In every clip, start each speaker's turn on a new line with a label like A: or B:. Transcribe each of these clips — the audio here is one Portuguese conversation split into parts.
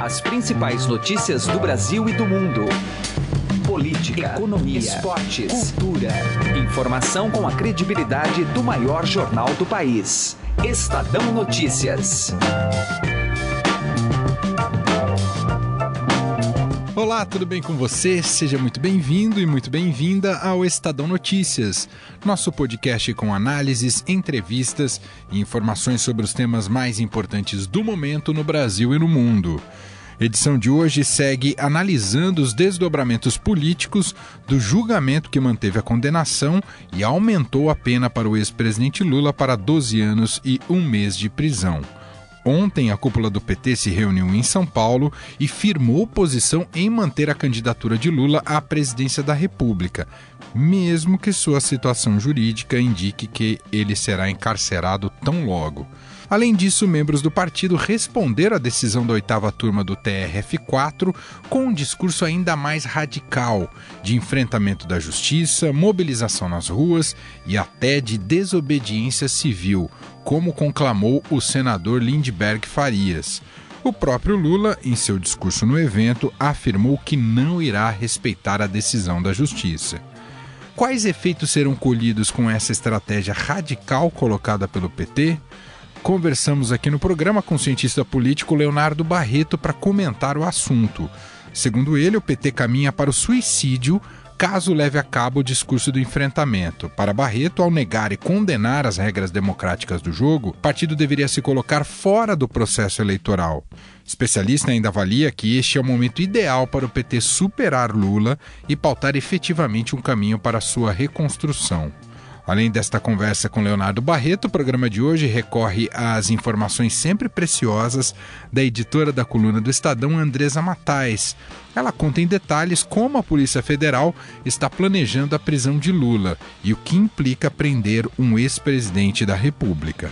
A: As principais notícias do Brasil e do mundo. Política, economia, esportes, cultura. Informação com a credibilidade do maior jornal do país. Estadão Notícias.
B: Olá, tudo bem com você? Seja muito bem-vindo e muito bem-vinda ao Estadão Notícias, nosso podcast com análises, entrevistas e informações sobre os temas mais importantes do momento no Brasil e no mundo. Edição de hoje segue analisando os desdobramentos políticos do julgamento que manteve a condenação e aumentou a pena para o ex-presidente Lula para 12 anos e um mês de prisão. Ontem, a cúpula do PT se reuniu em São Paulo e firmou posição em manter a candidatura de Lula à presidência da República, mesmo que sua situação jurídica indique que ele será encarcerado tão logo. Além disso, membros do partido responderam à decisão da oitava turma do TRF4 com um discurso ainda mais radical de enfrentamento da justiça, mobilização nas ruas e até de desobediência civil, como conclamou o senador Lindbergh Farias. O próprio Lula, em seu discurso no evento, afirmou que não irá respeitar a decisão da justiça. Quais efeitos serão colhidos com essa estratégia radical colocada pelo PT? Conversamos aqui no programa com o cientista político Leonardo Barreto para comentar o assunto. Segundo ele, o PT caminha para o suicídio caso leve a cabo o discurso do enfrentamento. Para Barreto, ao negar e condenar as regras democráticas do jogo, o partido deveria se colocar fora do processo eleitoral. Especialista ainda avalia que este é o momento ideal para o PT superar Lula e pautar efetivamente um caminho para sua reconstrução. Além desta conversa com Leonardo Barreto, o programa de hoje recorre às informações sempre preciosas da editora da coluna do Estadão, Andresa Matais. Ela conta em detalhes como a Polícia Federal está planejando a prisão de Lula e o que implica prender um ex-presidente da República.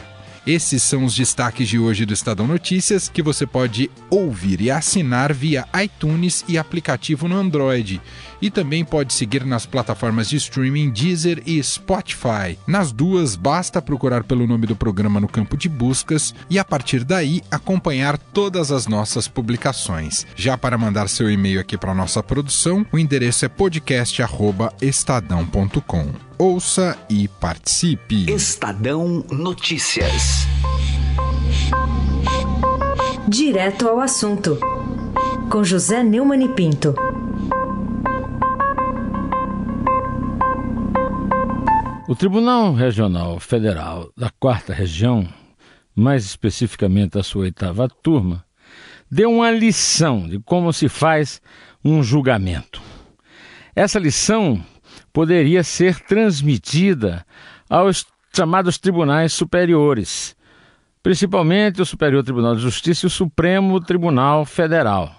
B: Esses são os destaques de hoje do Estadão Notícias que você pode ouvir e assinar via iTunes e aplicativo no Android. E também pode seguir nas plataformas de streaming Deezer e Spotify. Nas duas, basta procurar pelo nome do programa no campo de buscas e a partir daí acompanhar todas as nossas publicações. Já para mandar seu e-mail aqui para nossa produção, o endereço é podcast@estadão.com ouça e participe.
A: Estadão Notícias.
C: Direto ao assunto. Com José Neumann e Pinto.
D: O Tribunal Regional Federal da Quarta Região, mais especificamente a sua oitava turma, deu uma lição de como se faz um julgamento. Essa lição poderia ser transmitida aos chamados tribunais superiores, principalmente o Superior Tribunal de Justiça e o Supremo Tribunal Federal.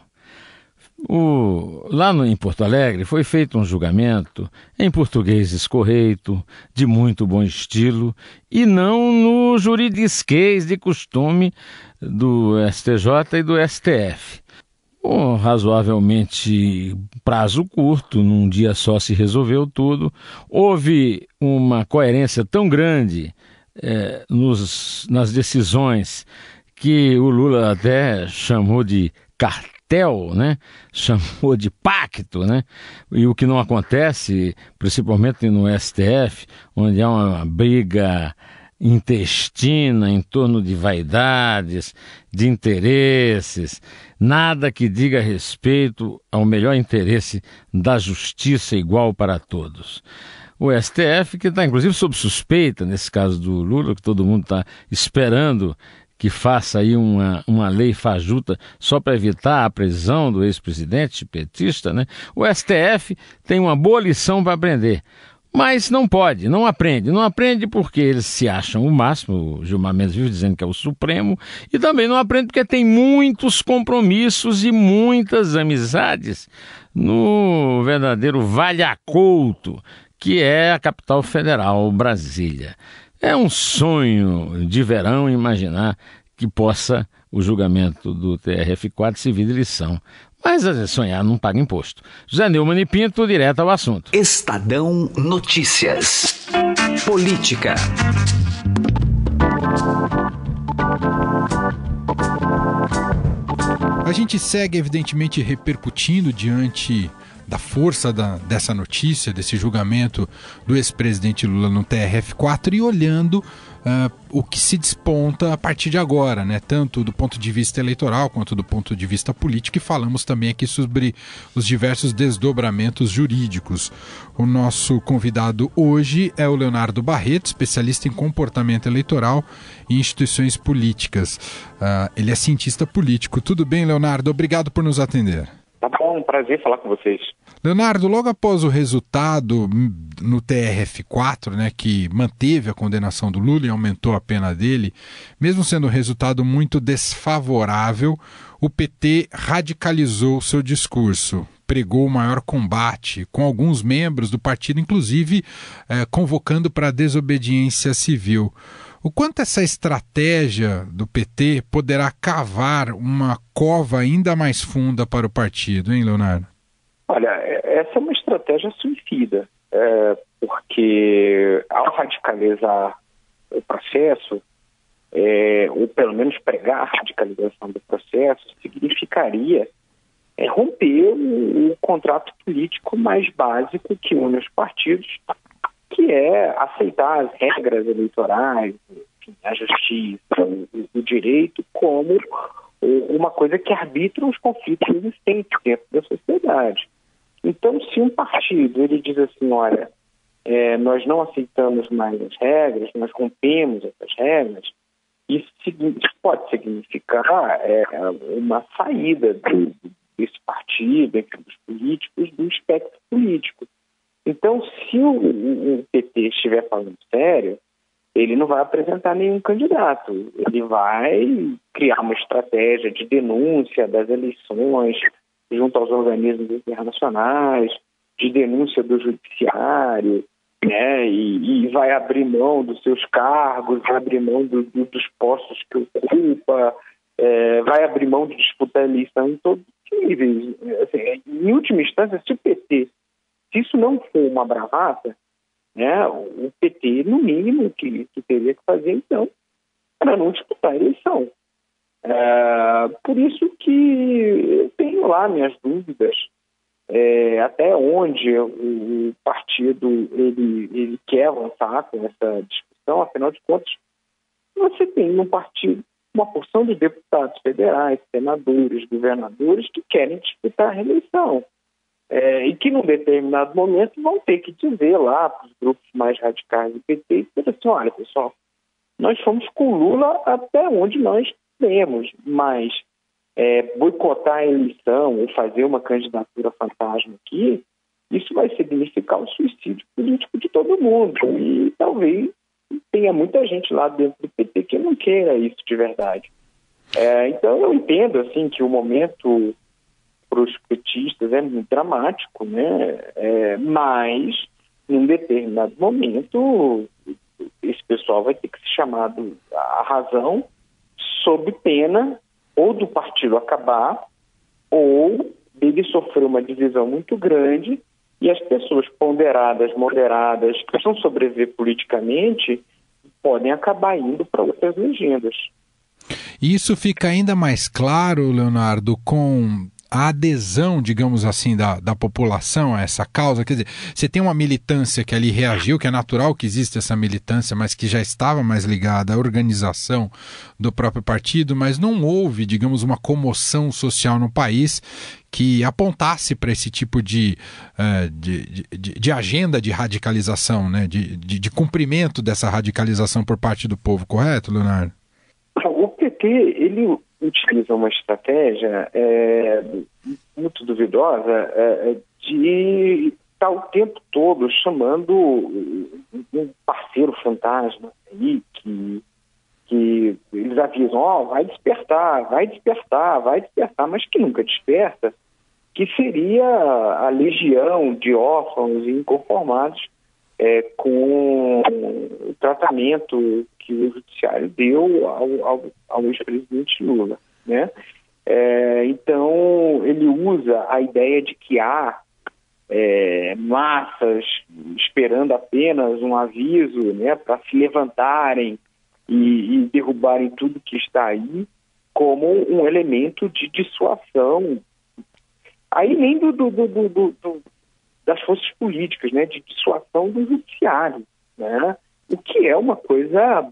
D: O, lá no, em Porto Alegre foi feito um julgamento em português escorreito, de muito bom estilo, e não no juridisquês de costume do STJ e do STF um razoavelmente prazo curto, num dia só se resolveu tudo. Houve uma coerência tão grande é, nos, nas decisões que o Lula até chamou de cartel, né? chamou de pacto, né? e o que não acontece, principalmente no STF, onde há uma briga intestina em torno de vaidades, de interesses, nada que diga respeito ao melhor interesse da justiça igual para todos. O STF, que está inclusive sob suspeita, nesse caso do Lula, que todo mundo está esperando que faça aí uma, uma lei fajuta só para evitar a prisão do ex-presidente petista, né? O STF tem uma boa lição para aprender. Mas não pode, não aprende. Não aprende porque eles se acham o máximo, o Gilmar Mendes vive dizendo que é o Supremo, e também não aprende porque tem muitos compromissos e muitas amizades no verdadeiro Vale Couto, que é a capital federal, Brasília. É um sonho de verão imaginar que possa o julgamento do TRF4 servir de lição mas a sonhar não paga imposto. José Neumann e Pinto, direto ao assunto.
A: Estadão Notícias. Política.
B: A gente segue, evidentemente, repercutindo diante da força da, dessa notícia, desse julgamento do ex-presidente Lula no TRF4 e olhando uh, o que se desponta a partir de agora, né? tanto do ponto de vista eleitoral quanto do ponto de vista político, e falamos também aqui sobre os diversos desdobramentos jurídicos. O nosso convidado hoje é o Leonardo Barreto, especialista em comportamento eleitoral e instituições políticas. Uh, ele é cientista político. Tudo bem, Leonardo? Obrigado por nos atender.
E: Bom, um prazer falar com vocês.
B: Leonardo, logo após o resultado no TRF4, né, que manteve a condenação do Lula e aumentou a pena dele, mesmo sendo um resultado muito desfavorável, o PT radicalizou seu discurso, pregou o maior combate, com alguns membros do partido, inclusive eh, convocando para a desobediência civil. O quanto essa estratégia do PT poderá cavar uma cova ainda mais funda para o partido, hein, Leonardo?
E: Olha, é, essa é uma estratégia suicida, é, porque ao radicalizar o processo, é, ou pelo menos pregar a radicalização do processo, significaria é, romper o, o contrato político mais básico que une os partidos que é aceitar as regras eleitorais, enfim, a justiça, o, direito como uma coisa que arbitra os conflitos existentes dentro da sociedade. Então, se um partido ele diz assim, olha, é, nós não aceitamos mais as regras, nós rompemos essas regras, isso, pode significar é, uma saída do, desse partido, entre os políticos, do espectro político. Então, se o, PT estiver falando sério, ele não vai apresentar nenhum candidato. Ele vai criar uma estratégia de denúncia das eleições junto aos organismos internacionais, de denúncia do judiciário, né? E, e vai abrir mão dos seus cargos, vai abrir mão do, do, dos postos que ocupa, é, vai abrir mão de disputar a eleição em todos os níveis. Assim, em última instância, se o PT se isso não for uma bravata, né, o PT, no mínimo, que, que teria que fazer, então, para não disputar a eleição. É, por isso que eu tenho lá minhas dúvidas é, até onde o, partido ele, ele quer avançar com essa discussão, afinal de contas, você tem no partido uma porção de deputados federais, senadores, governadores que querem disputar a reeleição é, e que num determinado momento vão ter que dizer lá para os grupos mais radicais do PT, assim, olha pessoal, nós fomos com Lula até onde nós temos, mas é, boicotar a eleição ou fazer uma candidatura fantasma aqui, isso vai significar o suicídio político de todo mundo. E talvez tenha muita gente lá dentro do PT que não queira isso de verdade. É, então eu entendo assim que o momento para os petistas é muito dramático, né? É, mas, num determinado momento, esse pessoal vai ter que ser chamado à razão sob pena ou do partido acabar ou dele sofrer uma divisão muito grande e as pessoas ponderadas, moderadas, que precisam sobreviver politicamente, podem acabar indo para outras legendas.
B: Isso fica ainda mais claro, Leonardo, com a adesão, digamos assim, da, da população a essa causa? Quer dizer, você tem uma militância que ali reagiu, que é natural que exista essa militância, mas que já estava mais ligada à organização do próprio partido, mas não houve, digamos, uma comoção social no país que apontasse para esse tipo de, uh, de, de, de, agenda de radicalização, né? de, de, de cumprimento dessa radicalização por parte do povo, correto, Leonardo?
E: O PT, ele utiliza uma estratégia é, muito duvidosa é, é de estar o tempo todo chamando um parceiro fantasma aí que, que eles avisam, ó, oh, vai despertar, vai despertar, vai despertar, mas que nunca desperta, que seria a legião de órfãos e inconformados é, com o tratamento que o judiciário deu ao, ao, ao ex-presidente Lula, né? É, então ele usa a ideia de que há é, massas esperando apenas um aviso, né, para se levantarem e, e derrubarem tudo que está aí, como um elemento de dissuasão, aí nem do, do, do, do das forças políticas, né, de dissuasão do judiciário, né, o que é uma coisa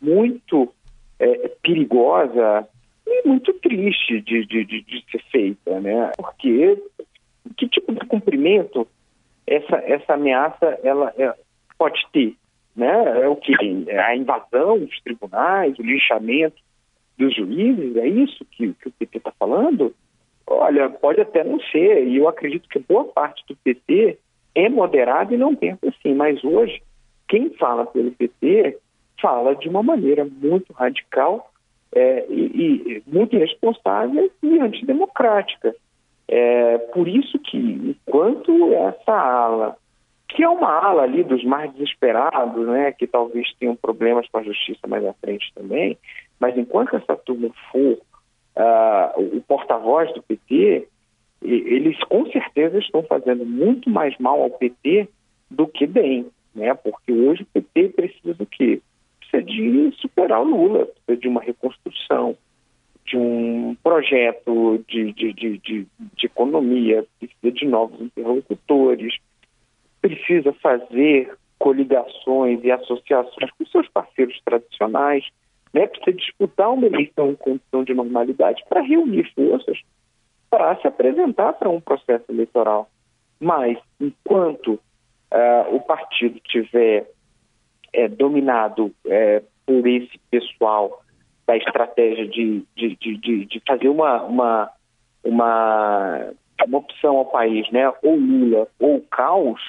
E: muito é, perigosa e muito triste de, de, de, de, ser feita, né, porque que tipo de cumprimento essa, essa ameaça ela, ela pode ter, né, é o que a invasão dos tribunais, o linchamento dos juízes, é isso que, que o PT está falando? Olha, pode até não ser, e eu acredito que boa parte do PT é moderada e não pensa assim, mas hoje, quem fala pelo PT fala de uma maneira muito radical é, e, e, muito irresponsável e antidemocrática. É, por isso que, enquanto essa ala, que é uma ala ali dos mais desesperados, né, que talvez tenham problemas com a justiça mais à frente também, mas enquanto essa turma for uh, o porta-voz do PT, eles com certeza estão fazendo muito mais mal ao PT do que bem, né? Porque hoje o PT precisa do quê? Precisa de superar o Lula, precisa de uma reconstrução, de um projeto de, de, de, de, de economia, precisa de novos interlocutores, precisa fazer coligações e associações com seus parceiros tradicionais, né, precisa disputar uma eleição em condição de normalidade para reunir forças para se apresentar para um processo eleitoral. Mas, enquanto uh, o partido tiver é, dominado é, por esse pessoal da estratégia de, de, de, de, fazer uma, uma, uma, uma opção ao país, né? ou Lula ou caos,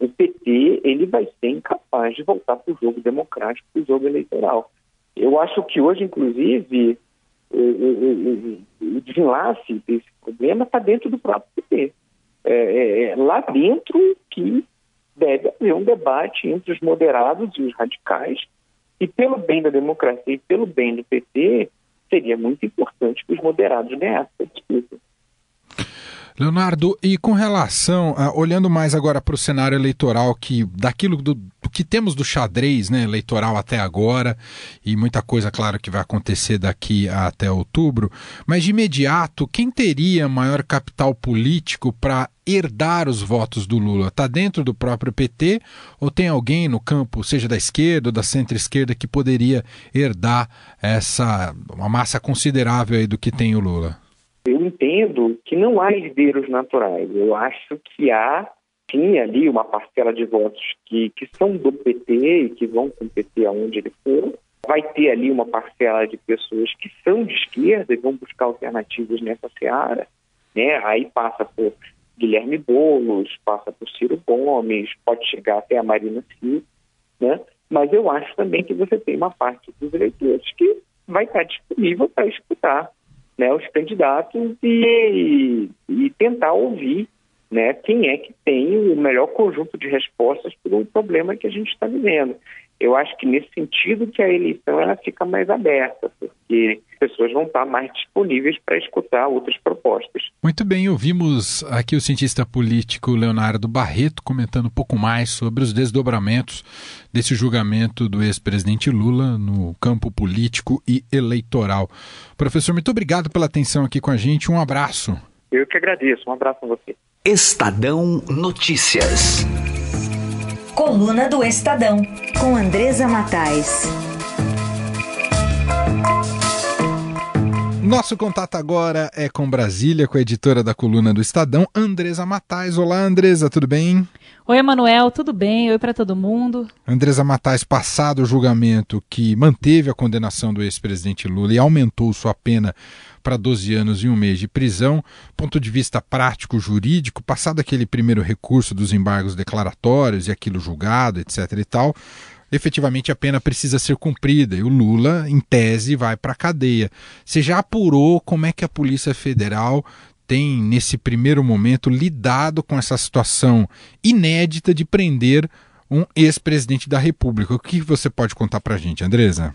E: o PT ele vai ser incapaz de voltar para o jogo democrático, para o jogo eleitoral. Eu acho que hoje, inclusive, o, o, o, o desenlace desse problema está dentro do próprio PT. É, é, é, lá dentro que deve haver um debate entre os moderados e os radicais, e pelo bem da democracia e pelo bem do PT, seria muito importante que os moderados ganhassem.
B: Leonardo, e com relação, a, olhando mais agora para o cenário eleitoral, que daquilo do, do, que temos do xadrez né, eleitoral até agora, e muita coisa, claro, que vai acontecer daqui até outubro, mas de imediato, quem teria maior capital político para herdar os votos do Lula? Está dentro do próprio PT ou tem alguém no campo, seja da esquerda ou da centro-esquerda, que poderia herdar essa uma massa considerável aí do que tem o Lula?
E: Eu entendo que não há herdeiros naturais. Eu acho que há, sim, ali uma parcela de votos que, que são do PT e que vão com o PT aonde ele for. Vai ter ali uma parcela de pessoas que são de esquerda e vão buscar alternativas nessa seara. Né? Aí passa por Guilherme Boulos, passa por Ciro Gomes, pode chegar até a Marina Silva, né? Mas eu acho também que você tem uma parte dos eleitores que vai estar disponível para escutar né, os candidatos e, e tentar ouvir né, quem é que tem o melhor conjunto de respostas para o problema que a gente está vivendo. Eu acho que nesse sentido que a eleição ela fica mais aberta, porque as pessoas vão estar mais disponíveis para escutar outras propostas.
B: Muito bem, ouvimos aqui o cientista político Leonardo Barreto comentando um pouco mais sobre os desdobramentos desse julgamento do ex-presidente Lula no campo político e eleitoral. Professor, muito obrigado pela atenção aqui com a gente. Um abraço.
E: Eu que agradeço. Um abraço a você.
A: Estadão Notícias.
C: Coluna do Estadão, com Andresa Matais.
B: Nosso contato agora é com Brasília, com a editora da coluna do Estadão, Andresa Matais. Olá, Andresa, tudo bem?
F: Oi, Emanuel, tudo bem? Oi para todo mundo.
B: Andresa Matais, passado o julgamento que manteve a condenação do ex-presidente Lula e aumentou sua pena para 12 anos e um mês de prisão. Ponto de vista prático jurídico, passado aquele primeiro recurso dos embargos declaratórios e aquilo julgado, etc. e tal, efetivamente a pena precisa ser cumprida e o Lula, em tese, vai para a cadeia. Você já apurou como é que a Polícia Federal tem, nesse primeiro momento, lidado com essa situação inédita de prender um ex-presidente da República? O que você pode contar para a gente, Andresa?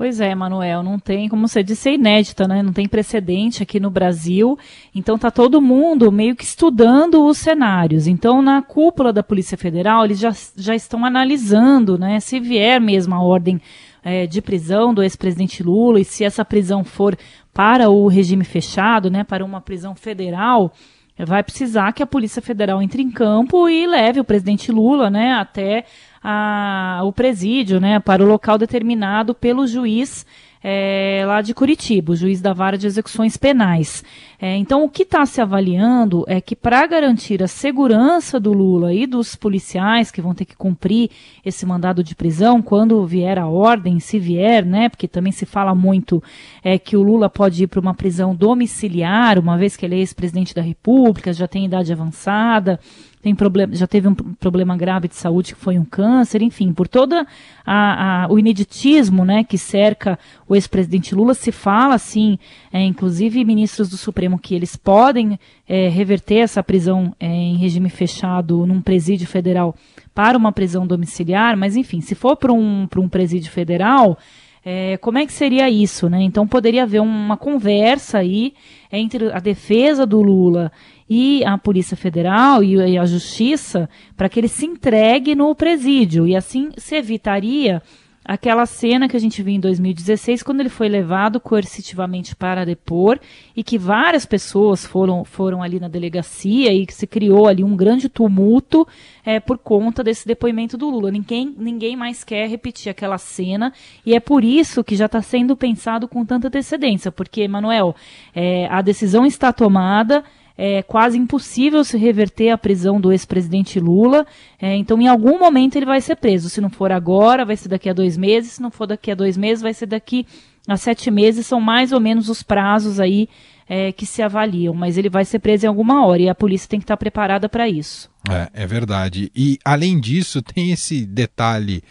F: Pois é, Manuel, não tem, como você disse, é inédita, né? Não tem precedente aqui no Brasil. Então tá todo mundo meio que estudando os cenários. Então, na cúpula da Polícia Federal, eles já, já estão analisando, né? Se vier mesmo a ordem é, de prisão do ex-presidente Lula e se essa prisão for para o regime fechado, né, para uma prisão federal, vai precisar que a Polícia Federal entre em campo e leve o presidente Lula, né, até a, o presídio, né, para o local determinado pelo juiz é, lá de Curitiba, o juiz da vara de execuções penais. É, então, o que está se avaliando é que para garantir a segurança do Lula e dos policiais que vão ter que cumprir esse mandado de prisão quando vier a ordem, se vier, né? Porque também se fala muito é, que o Lula pode ir para uma prisão domiciliar, uma vez que ele é ex-presidente da República, já tem idade avançada tem problema, já teve um problema grave de saúde que foi um câncer, enfim, por toda a, a, o ineditismo, né, que cerca o ex-presidente Lula, se fala assim, é, inclusive ministros do Supremo que eles podem é, reverter essa prisão é, em regime fechado num presídio federal para uma prisão domiciliar, mas enfim, se for para um, um presídio federal, é, como é que seria isso, né? Então poderia haver uma conversa aí entre a defesa do Lula e a Polícia Federal e, a Justiça para que ele se entregue no presídio e assim se evitaria aquela cena que a gente viu em 2016, quando ele foi levado coercitivamente para depor e que várias pessoas foram, foram ali na delegacia e que se criou ali um grande tumulto é, por conta desse depoimento do Lula. Ninguém, ninguém mais quer repetir aquela cena e é por isso que já está sendo pensado com tanta antecedência, porque, Manuel, é, a decisão está tomada é quase impossível se reverter a prisão do ex-presidente Lula. É, então, em algum momento, ele vai ser preso. Se não for agora, vai ser daqui a dois meses. Se não for daqui a dois meses, vai ser daqui a sete meses. São mais ou menos os prazos aí é, que se avaliam. Mas ele vai ser preso em alguma hora e a polícia tem que estar preparada para isso.
B: É, é verdade. E, além disso, tem esse detalhe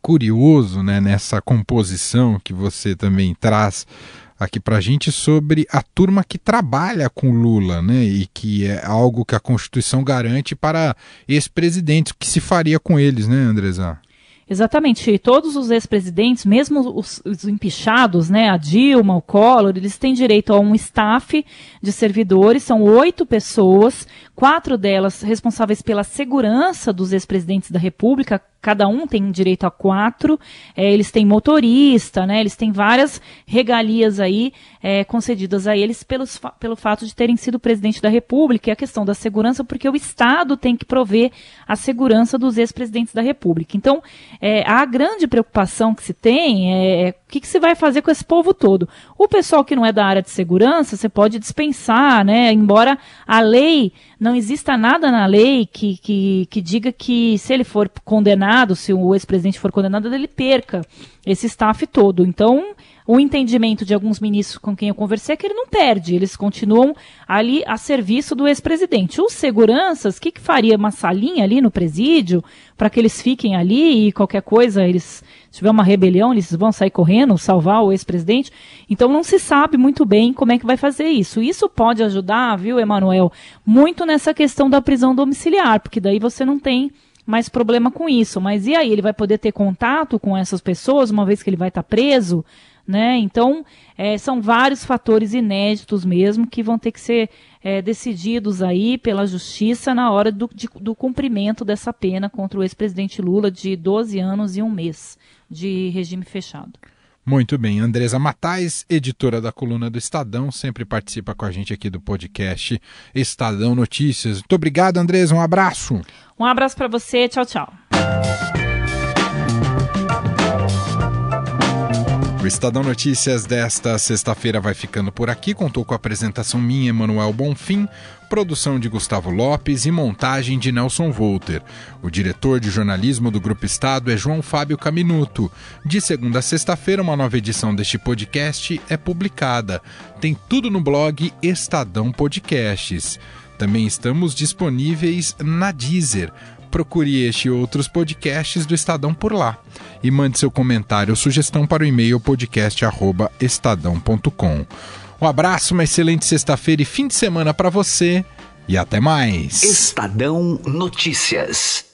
B: curioso né, nessa composição que você também traz aqui para a gente sobre a turma que trabalha com Lula, né? E que é algo que a Constituição garante para ex-presidentes. O que se faria com eles, né, Andresa?
F: Exatamente. Todos os ex-presidentes, mesmo os, os, empichados, né, a Dilma, o Collor, eles têm direito a um staff de servidores, são oito pessoas, quatro delas responsáveis pela segurança dos ex-presidentes da República, cada um tem direito a quatro, é, eles têm motorista, né, eles têm várias regalias aí é, concedidas a eles pelos, pelo fato de terem sido presidente da República, e a questão da segurança, porque o Estado tem que prover a segurança dos ex-presidentes da República. Então, é, a grande preocupação que se tem é, é o que, que se vai fazer com esse povo todo. O pessoal que não é da área de segurança, você pode dispensar, né, embora a lei não exista nada na lei que, que, que diga que se ele for condenado, se o ex-presidente for condenado, ele perca esse staff todo. Então, o entendimento de alguns ministros com quem eu conversei é que ele não perde, eles continuam ali a serviço do ex-presidente. Os seguranças, o que, que faria uma salinha ali no presídio para que eles fiquem ali e qualquer coisa, eles se tiver uma rebelião, eles vão sair correndo, salvar o ex-presidente. Então não se sabe muito bem como é que vai fazer isso. Isso pode ajudar, viu, Emanuel, muito nessa questão da prisão domiciliar, porque daí você não tem mais problema com isso. Mas e aí, ele vai poder ter contato com essas pessoas, uma vez que ele vai estar preso? Né? Então, é, são vários fatores inéditos mesmo que vão ter que ser é, decididos aí pela justiça na hora do, de, do cumprimento dessa pena contra o ex-presidente Lula de 12 anos e um mês de regime fechado.
B: Muito bem, Andresa Matais, editora da coluna do Estadão, sempre participa com a gente aqui do podcast Estadão Notícias. Muito obrigado, Andresa, um abraço.
F: Um abraço para você, tchau, tchau.
B: O Estadão Notícias desta sexta-feira vai ficando por aqui. Contou com a apresentação minha, Emanuel Bonfim, produção de Gustavo Lopes e montagem de Nelson Volter. O diretor de jornalismo do Grupo Estado é João Fábio Caminuto. De segunda a sexta-feira, uma nova edição deste podcast é publicada. Tem tudo no blog Estadão Podcasts. Também estamos disponíveis na Deezer procure este e outros podcasts do Estadão por lá. E mande seu comentário ou sugestão para o e-mail podcast.estadão.com. Um abraço, uma excelente sexta-feira e fim de semana para você e até mais.
A: Estadão Notícias.